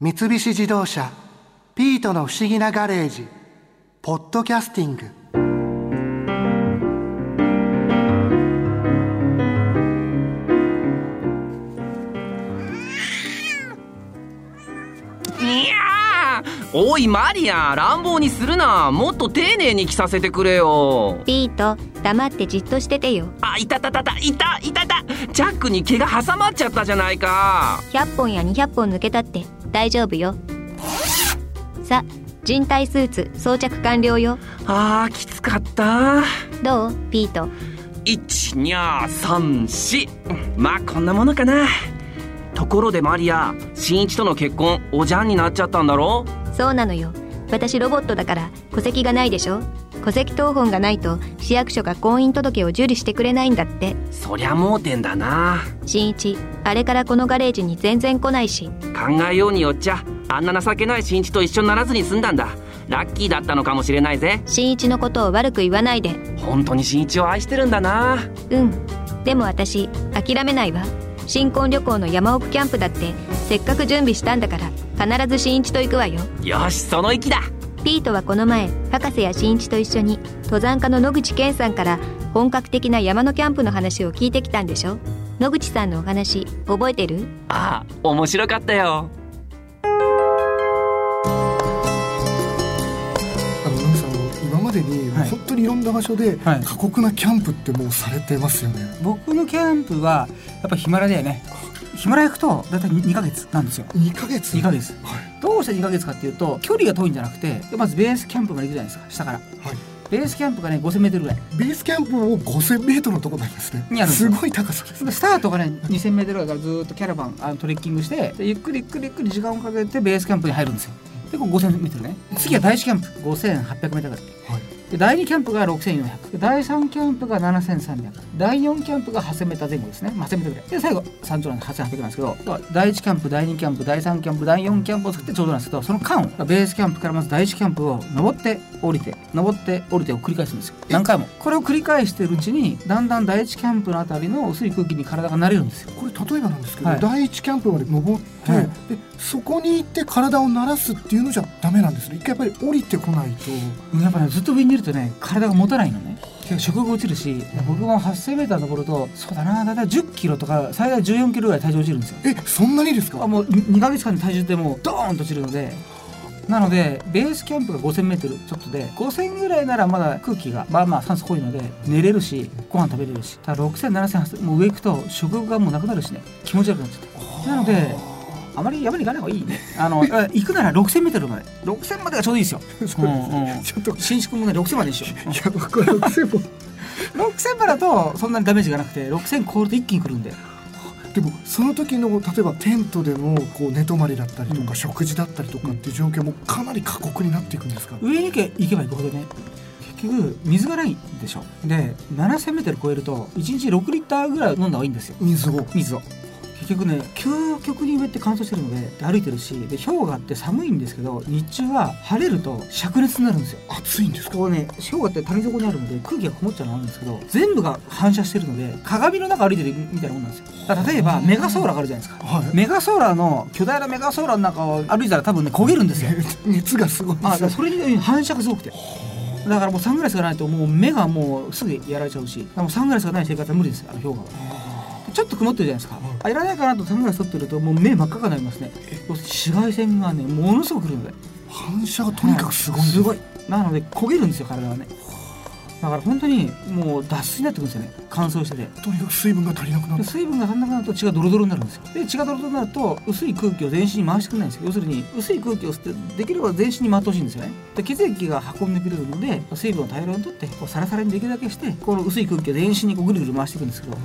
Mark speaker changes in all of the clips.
Speaker 1: 三菱自動車「ピートの不思議なガレージ」「ポッドキャスティング」
Speaker 2: いやーおいマリア乱暴にするな。もっと丁寧に着させてくれよ。
Speaker 3: ピート黙ってじっとしててよ。
Speaker 2: あいたたたたいたいたた。ジャックに毛が挟まっちゃったじゃないか。
Speaker 3: 100本や200本抜けたって大丈夫よ。さ人体スーツ装着完了よ。
Speaker 2: あーきつかった。
Speaker 3: どう？ピート。
Speaker 2: 1234まあこんなものかな。ところでマリア新一との結婚おじゃんになっちゃったんだろ？
Speaker 3: そうなのよ。私ロボットだから戸籍がないでしょ？戸籍謄本がないと市役所が婚姻届を受理してくれないんだって。
Speaker 2: そりゃ盲点だな。
Speaker 3: 新一あれからこのガレージに全然来ないし。
Speaker 2: 考えようによっちゃあんな情けない新一と一緒にならずに済んだんだ。ラッキーだったのかもしれないぜ。
Speaker 3: 新一のことを悪く言わないで。
Speaker 2: 本当に新一を愛してるんだな。
Speaker 3: うん。でも私諦めないわ。新婚旅行の山奥キャンプだってせっかく準備したんだから必ず新一と行くわよ。
Speaker 2: よしその意気だ
Speaker 3: ピートはこの前博士や新一と一緒に登山家の野口健さんから本格的な山のキャンプの話を聞いてきたんでしょ？野口さんのお話覚えてる？
Speaker 2: ああ面白かったよ。
Speaker 1: あの野口さんあの今までに
Speaker 4: はい。
Speaker 1: 本当にいろんな場所で
Speaker 4: はい。
Speaker 1: 過酷なキャンプってもうされてますよね、
Speaker 4: 僕のキャンプはやっぱヒマラヤだよねヒマラヤ行くと大体 2, ヶ月なんですよ。
Speaker 1: 2ヶ月
Speaker 4: ？2ヶ月。
Speaker 1: はい。
Speaker 4: どうして2ヶ月かっていうと距離が遠いんじゃなくてまずベースキャンプまで行くじゃないですか下から。
Speaker 1: はい。
Speaker 4: ベースキャンプがね 5000m ぐらい。
Speaker 1: ベースキャンプを5000メートルのところなんですね
Speaker 4: す
Speaker 1: ごい高さです
Speaker 4: でスタートがね 2000m ぐらいからずーっとキャラバンあのトレッキングしてでゆっくりゆっくりゆっくり時間をかけてベースキャンプに入るんですよ。でここ 5000m ね。次は第1キャンプ。5800m ぐらい。
Speaker 1: はい
Speaker 4: で第2キャンプが6400第3キャンプが7300第4キャンプが8000メーター前後ですね、まあ、8000メーターぐらい。で最後山頂なんで8800なんですけど第1キャンプ第2キャンプ第3キャンプ第4キャンプを作ってちょうどなんですけどその間をベースキャンプからまず第1キャンプを登って降りて登って降りてを繰り返すんですよ。何回も。これを繰り返しているうちにだんだん第1キャンプのあたりの薄い空気に体が慣れるんですよ。
Speaker 1: これ例えばなんですけど、
Speaker 4: はい。
Speaker 1: 第一キャンプまで登って、
Speaker 4: はい。
Speaker 1: でそこに行って体を慣らすっていうのじゃダメなんですね。一回やっぱり降りてこないと。
Speaker 4: やっぱねずっと上にいるとね体が持たないのね。食欲落ちるし僕も 8000m 登るとそうだなだいたい10キロとか最大14キロぐらい体重落ちるんですよ。
Speaker 1: えそんなにですか？
Speaker 4: あもう2ヶ月間で体重ってもうドーンと落ちるのでなのでベースキャンプが 5000m ちょっとで5000ぐらいならまだ空気がまあまあ酸素濃いので寝れるしご飯食べれるしただ60007000もう上行くと食欲がもうなくなるしね。気持ち悪くなっちゃって。なのであまり山に行かない方がいいね。あの あ行くなら 6000m まで。6000までがちょうどいいですよ。うんうん
Speaker 1: ちょっと。い
Speaker 4: 新築もね6000までにしよう。
Speaker 1: や僕は6000も。
Speaker 4: 6000までだとそんなにダメージがなくて6000超えると一気に来るんで
Speaker 1: でもその時の例えばテントでのこう寝泊まりだったりとか、
Speaker 4: うん。
Speaker 1: 食事だったりとかっていう状況もかなり過酷になっていくんですか、
Speaker 4: 上に行けば行くほどね。結局水がないでしょ。で 7000m 超えると1日6リッターぐらい飲んだ方がいいんですよ。
Speaker 1: 水を。
Speaker 4: 水を結局ね究極に上って乾燥してるので歩いてるしで氷河って寒いんですけど日中は晴れると灼熱になるんですよ。
Speaker 1: 暑いんですか？
Speaker 4: こうね氷河って谷底にあるので空気がこもっちゃうのがあるんですけど全部が反射してるので鏡の中歩いてるみたいなもんなんですよ。例えばメガソーラーがあるじゃないですか。
Speaker 1: はい。
Speaker 4: メガソーラーの巨大なメガソーラーの中を歩いたら多分ね焦げるんですよ。
Speaker 1: 熱がすごい
Speaker 4: あそれに反射がすごくて。だからもうサングラスがないともう目がもうすぐやられちゃうしもうサングラスがない生活は無理ですあの氷河はちょっと曇ってるじゃないですか。あいらないかなとサングラス取ってるともう目真っ赤になりますね。紫外線がねものすごく来るので。
Speaker 1: 反射がとにかくすごいす
Speaker 4: すごい。なので焦げるんですよ体はね。だから本当にもう脱水になってくるんですよね。乾燥してて。
Speaker 1: とにかく水分が足りなくなる。
Speaker 4: で水分が足んなくなると血がドロドロになるんですよ。で血がドロドロになると薄い空気を全身に回してくれないんですよ。要するに薄い空気を吸ってできれば全身に回ってほしいんですよね。で血液が運んでくれるので水分を大量に取ってこうサラサラにできるだけしてこの薄い空気を全身にこうぐるぐる回していくんですけど。だ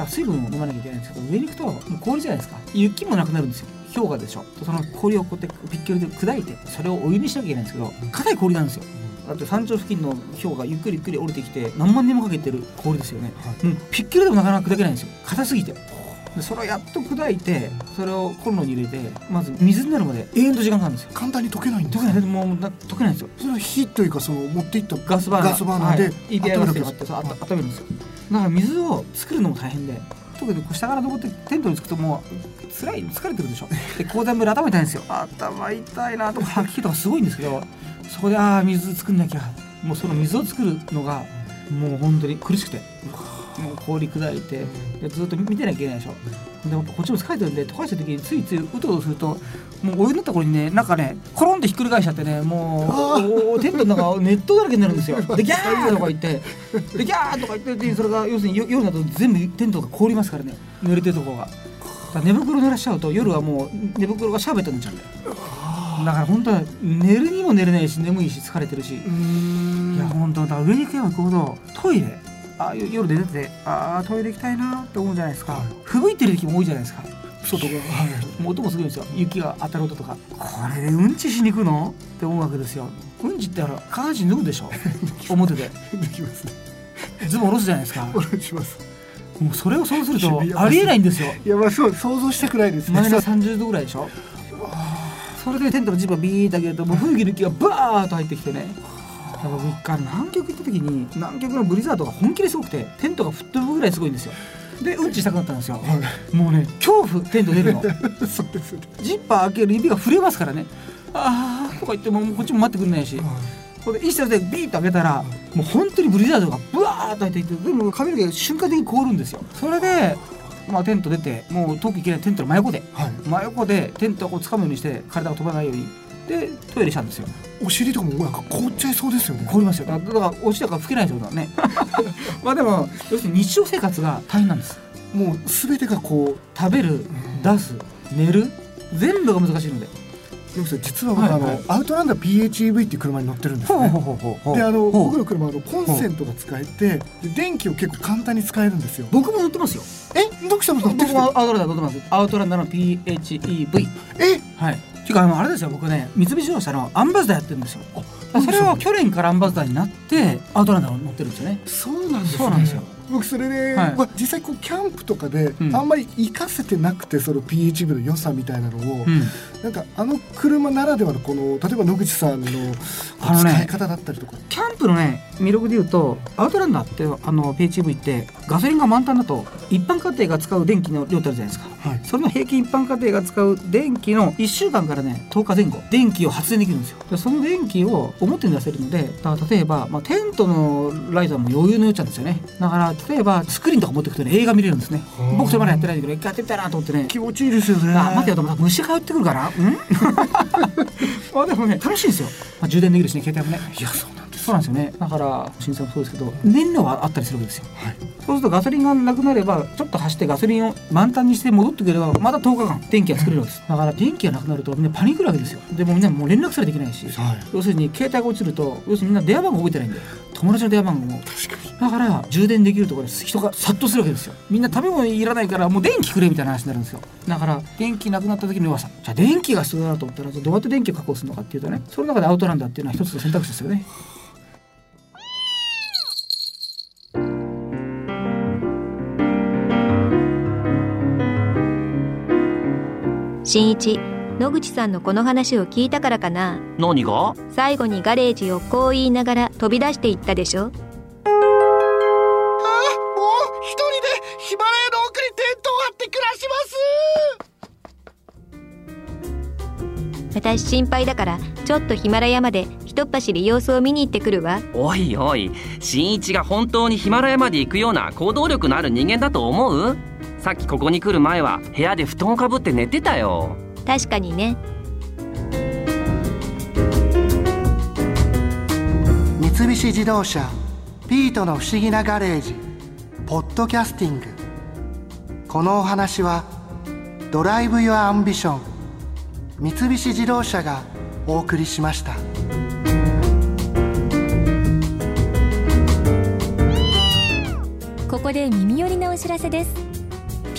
Speaker 4: から水分を飲まなきゃいけないんですけど上に行くともう氷じゃないですか。雪もなくなるんですよ。氷河でしょ。その氷をこうやってピッキルで砕いてそれをお湯にしなきゃいけないんですけど硬い氷なんですよ。だって山頂付近の氷がゆっくりゆっくり降りてきて何万年もかけてる氷ですよね、もうピッキルでもなかなか砕けないんですよ。硬すぎて。でそれをやっと砕いてそれをコンロに入れてまず水になるまで永遠と時間かかるんですよ。
Speaker 1: 簡単に溶けないんです
Speaker 4: 溶けない。もうな溶けないんですよ。
Speaker 1: それは火というかその持っていった
Speaker 4: ガスバーナー
Speaker 1: で
Speaker 4: はい、
Speaker 1: けで
Speaker 4: 温めるんですよだから水を作るのも大変で特にこう下から登ってテントに着くともう辛い疲れてるでしょ。で高山村頭痛いんですよ。頭痛いなとか吐き気とかすごいんですけどそこでああ水作んなきゃもうその水を作るのがもう本当に苦しくて。もう氷砕いてでずっと見てなきゃいけないでしょ。でもこっちも疲れてるんで溶かした時についついうとうとするともうお湯のところにねなんかねコロンってひっくり返しちゃってねもうおテントの中ネットだらけになるんですよ。でギャーとか言ってでギャーとか言ってでそれが要するによ夜だと全部テントが凍りますからね。濡れてるところが寝袋濡らしちゃうと夜はもう寝袋がシャーベットになっちゃうんだよ。だから本当は寝るにも寝れないし眠いし疲れてるし。いや本当だ。上に行けば行くほどトイレあよ夜で出ててあートイレ行きたいなって思うじゃないですか、
Speaker 1: はい。
Speaker 4: 吹雪いてる時も多いじゃないですか。外が、もう音もすごいんですよ。雪が当たる音とか。これでうんちしに行くの？って思うわけですよ。うんちってあら下半身脱ぐでしょ？表で。
Speaker 1: できますね。
Speaker 4: ズボン下ろすじゃないですか。
Speaker 1: お願いします。
Speaker 4: もうそれを想像するとありえないんですよ。
Speaker 1: いやまあそう想像したくないですね。
Speaker 4: マイナス30度ぐらいでしょ。それでテントのジップがビーッと開けるともう吹雪の雪がバーッと入ってきてねだから3日南極行った時に南極のブリザードが本気ですごくてテントが吹っ飛ぶぐらいすごいんですよ。でうんちしたくなったんですよ。もうね恐怖テント出るの。
Speaker 1: そうですね
Speaker 4: ジッパー開ける指が震えますからね。あーとか言ってもこっちも待ってくれないし。これで一緒でビーッと開けたらもう本当にブリザードがブワーッと入ってきてでも髪の毛瞬間的に凍るんですよ。それで、まあ、テント出てもう遠く行けないテントの真横で。
Speaker 1: はい。
Speaker 4: 真横でテントをこう掴むようにして体が飛ばないようにでトイレしたんですよ。
Speaker 1: お尻とかもなんか凍っちゃいそうですよね。
Speaker 4: 凍りますよ。だからだから落ちたから拭けないってことだね。まあでも要するに日常生活が大変なんです。
Speaker 1: もう全てがこ
Speaker 4: 食べる出す寝る全部が難しいので。
Speaker 1: う要するに実は僕、
Speaker 4: はいはい。
Speaker 1: あのアウトランダー PHEV っていう車に乗ってるんですね。であの僕の車はあのコンセントが使えてで電気を結構簡単に使えるんですよ。
Speaker 4: 僕も乗ってますよ。
Speaker 1: えどくさんも乗ってる？
Speaker 4: 僕もアウトランダー乗ってます。アウトランダーの PHEV
Speaker 1: え？
Speaker 4: はいていうかあのあれですよ僕ね三菱自動車のアンバサダーやってるんですよ。それを去年からアンバサダーになってアウトランダーを乗ってるんですよね。
Speaker 1: そうなんですね。
Speaker 4: そうなんですよ
Speaker 1: 僕それで、
Speaker 4: はい。
Speaker 1: まあ、実際こうキャンプとかで
Speaker 4: うん。
Speaker 1: あんまり活かせてなくてその PHEV の良さみたいなのを、
Speaker 4: うん。
Speaker 1: なんかあの車ならではのこの例えば野口さんの使い方だったりとか、
Speaker 4: キャンプのね魅力で言うとアウトランダーってあの PHEV ってガソリンが満タンだと一般家庭が使う電気の量ってあるじゃないですか。
Speaker 1: はい、
Speaker 4: それの平均一般家庭が使う電気の1週間からね10日前後電気を発電できるんですよ。でその電気を表に出せるので例えば、まあ、テントのライトはもう余裕のよっちゃうんですよね。だから例えばスクリーンとか持ってくとね映画見れるんですね。
Speaker 1: ー
Speaker 4: 僕それまでやってないんだけど一回やってみたいなと思ってね。
Speaker 1: 気持ちいいですよね。
Speaker 4: あ待てよと虫が寄ってくるから。ん。あでもね楽しいんですよ、まあ、充電できるしね携帯もね。
Speaker 1: いやそうなんです。
Speaker 4: そうなんですよね。だから新車もそうですけど燃料はあったりするわけですよ。
Speaker 1: はい。
Speaker 4: そうするとガソリンがなくなればちょっと走ってガソリンを満タンにして戻ってくればまた10日間電気が作れるわけです。だから電気がなくなるとみんなパニックるわけですよ。でもみんなもう連絡さえできないし。
Speaker 1: はい。
Speaker 4: 要するに携帯が落ちると要するにみんな電話番号覚えてないんで友達の電話番号。も
Speaker 1: 確かに。
Speaker 4: だから充電できるところで人が殺到するわけですよ。みんな食べ物いらないからもう電気くれみたいな話になるんですよ。だから電気なくなった時の弱さ。じゃあ電気が必要だなと思ったらどうやって電気を確保するのかっていうとねその中でアウトランダーっていうのは一つの選択肢ですよね。
Speaker 3: 新一野口さんのこの話を聞いたからかな。
Speaker 2: 何が？
Speaker 3: 最後にガレージをこう言いながら飛び出していったでしょ。
Speaker 1: もう一人でヒマラヤの奥にテントを張って暮らします。
Speaker 3: 私心配だからちょっとヒマラヤまでひとっ走り様子を見に行ってくるわ。
Speaker 2: おいおい新一が本当にヒマラヤまで行くような行動力のある人間だと思う？さっきここに来る前は部屋で布団をかぶって寝てたよ
Speaker 3: 確かにね。
Speaker 1: 三菱自動車ピートの不思議なガレージポッドキャスティング。このお話は Drive your Ambition 三菱自動車がお送りしました。
Speaker 5: ここで耳寄りなお知らせです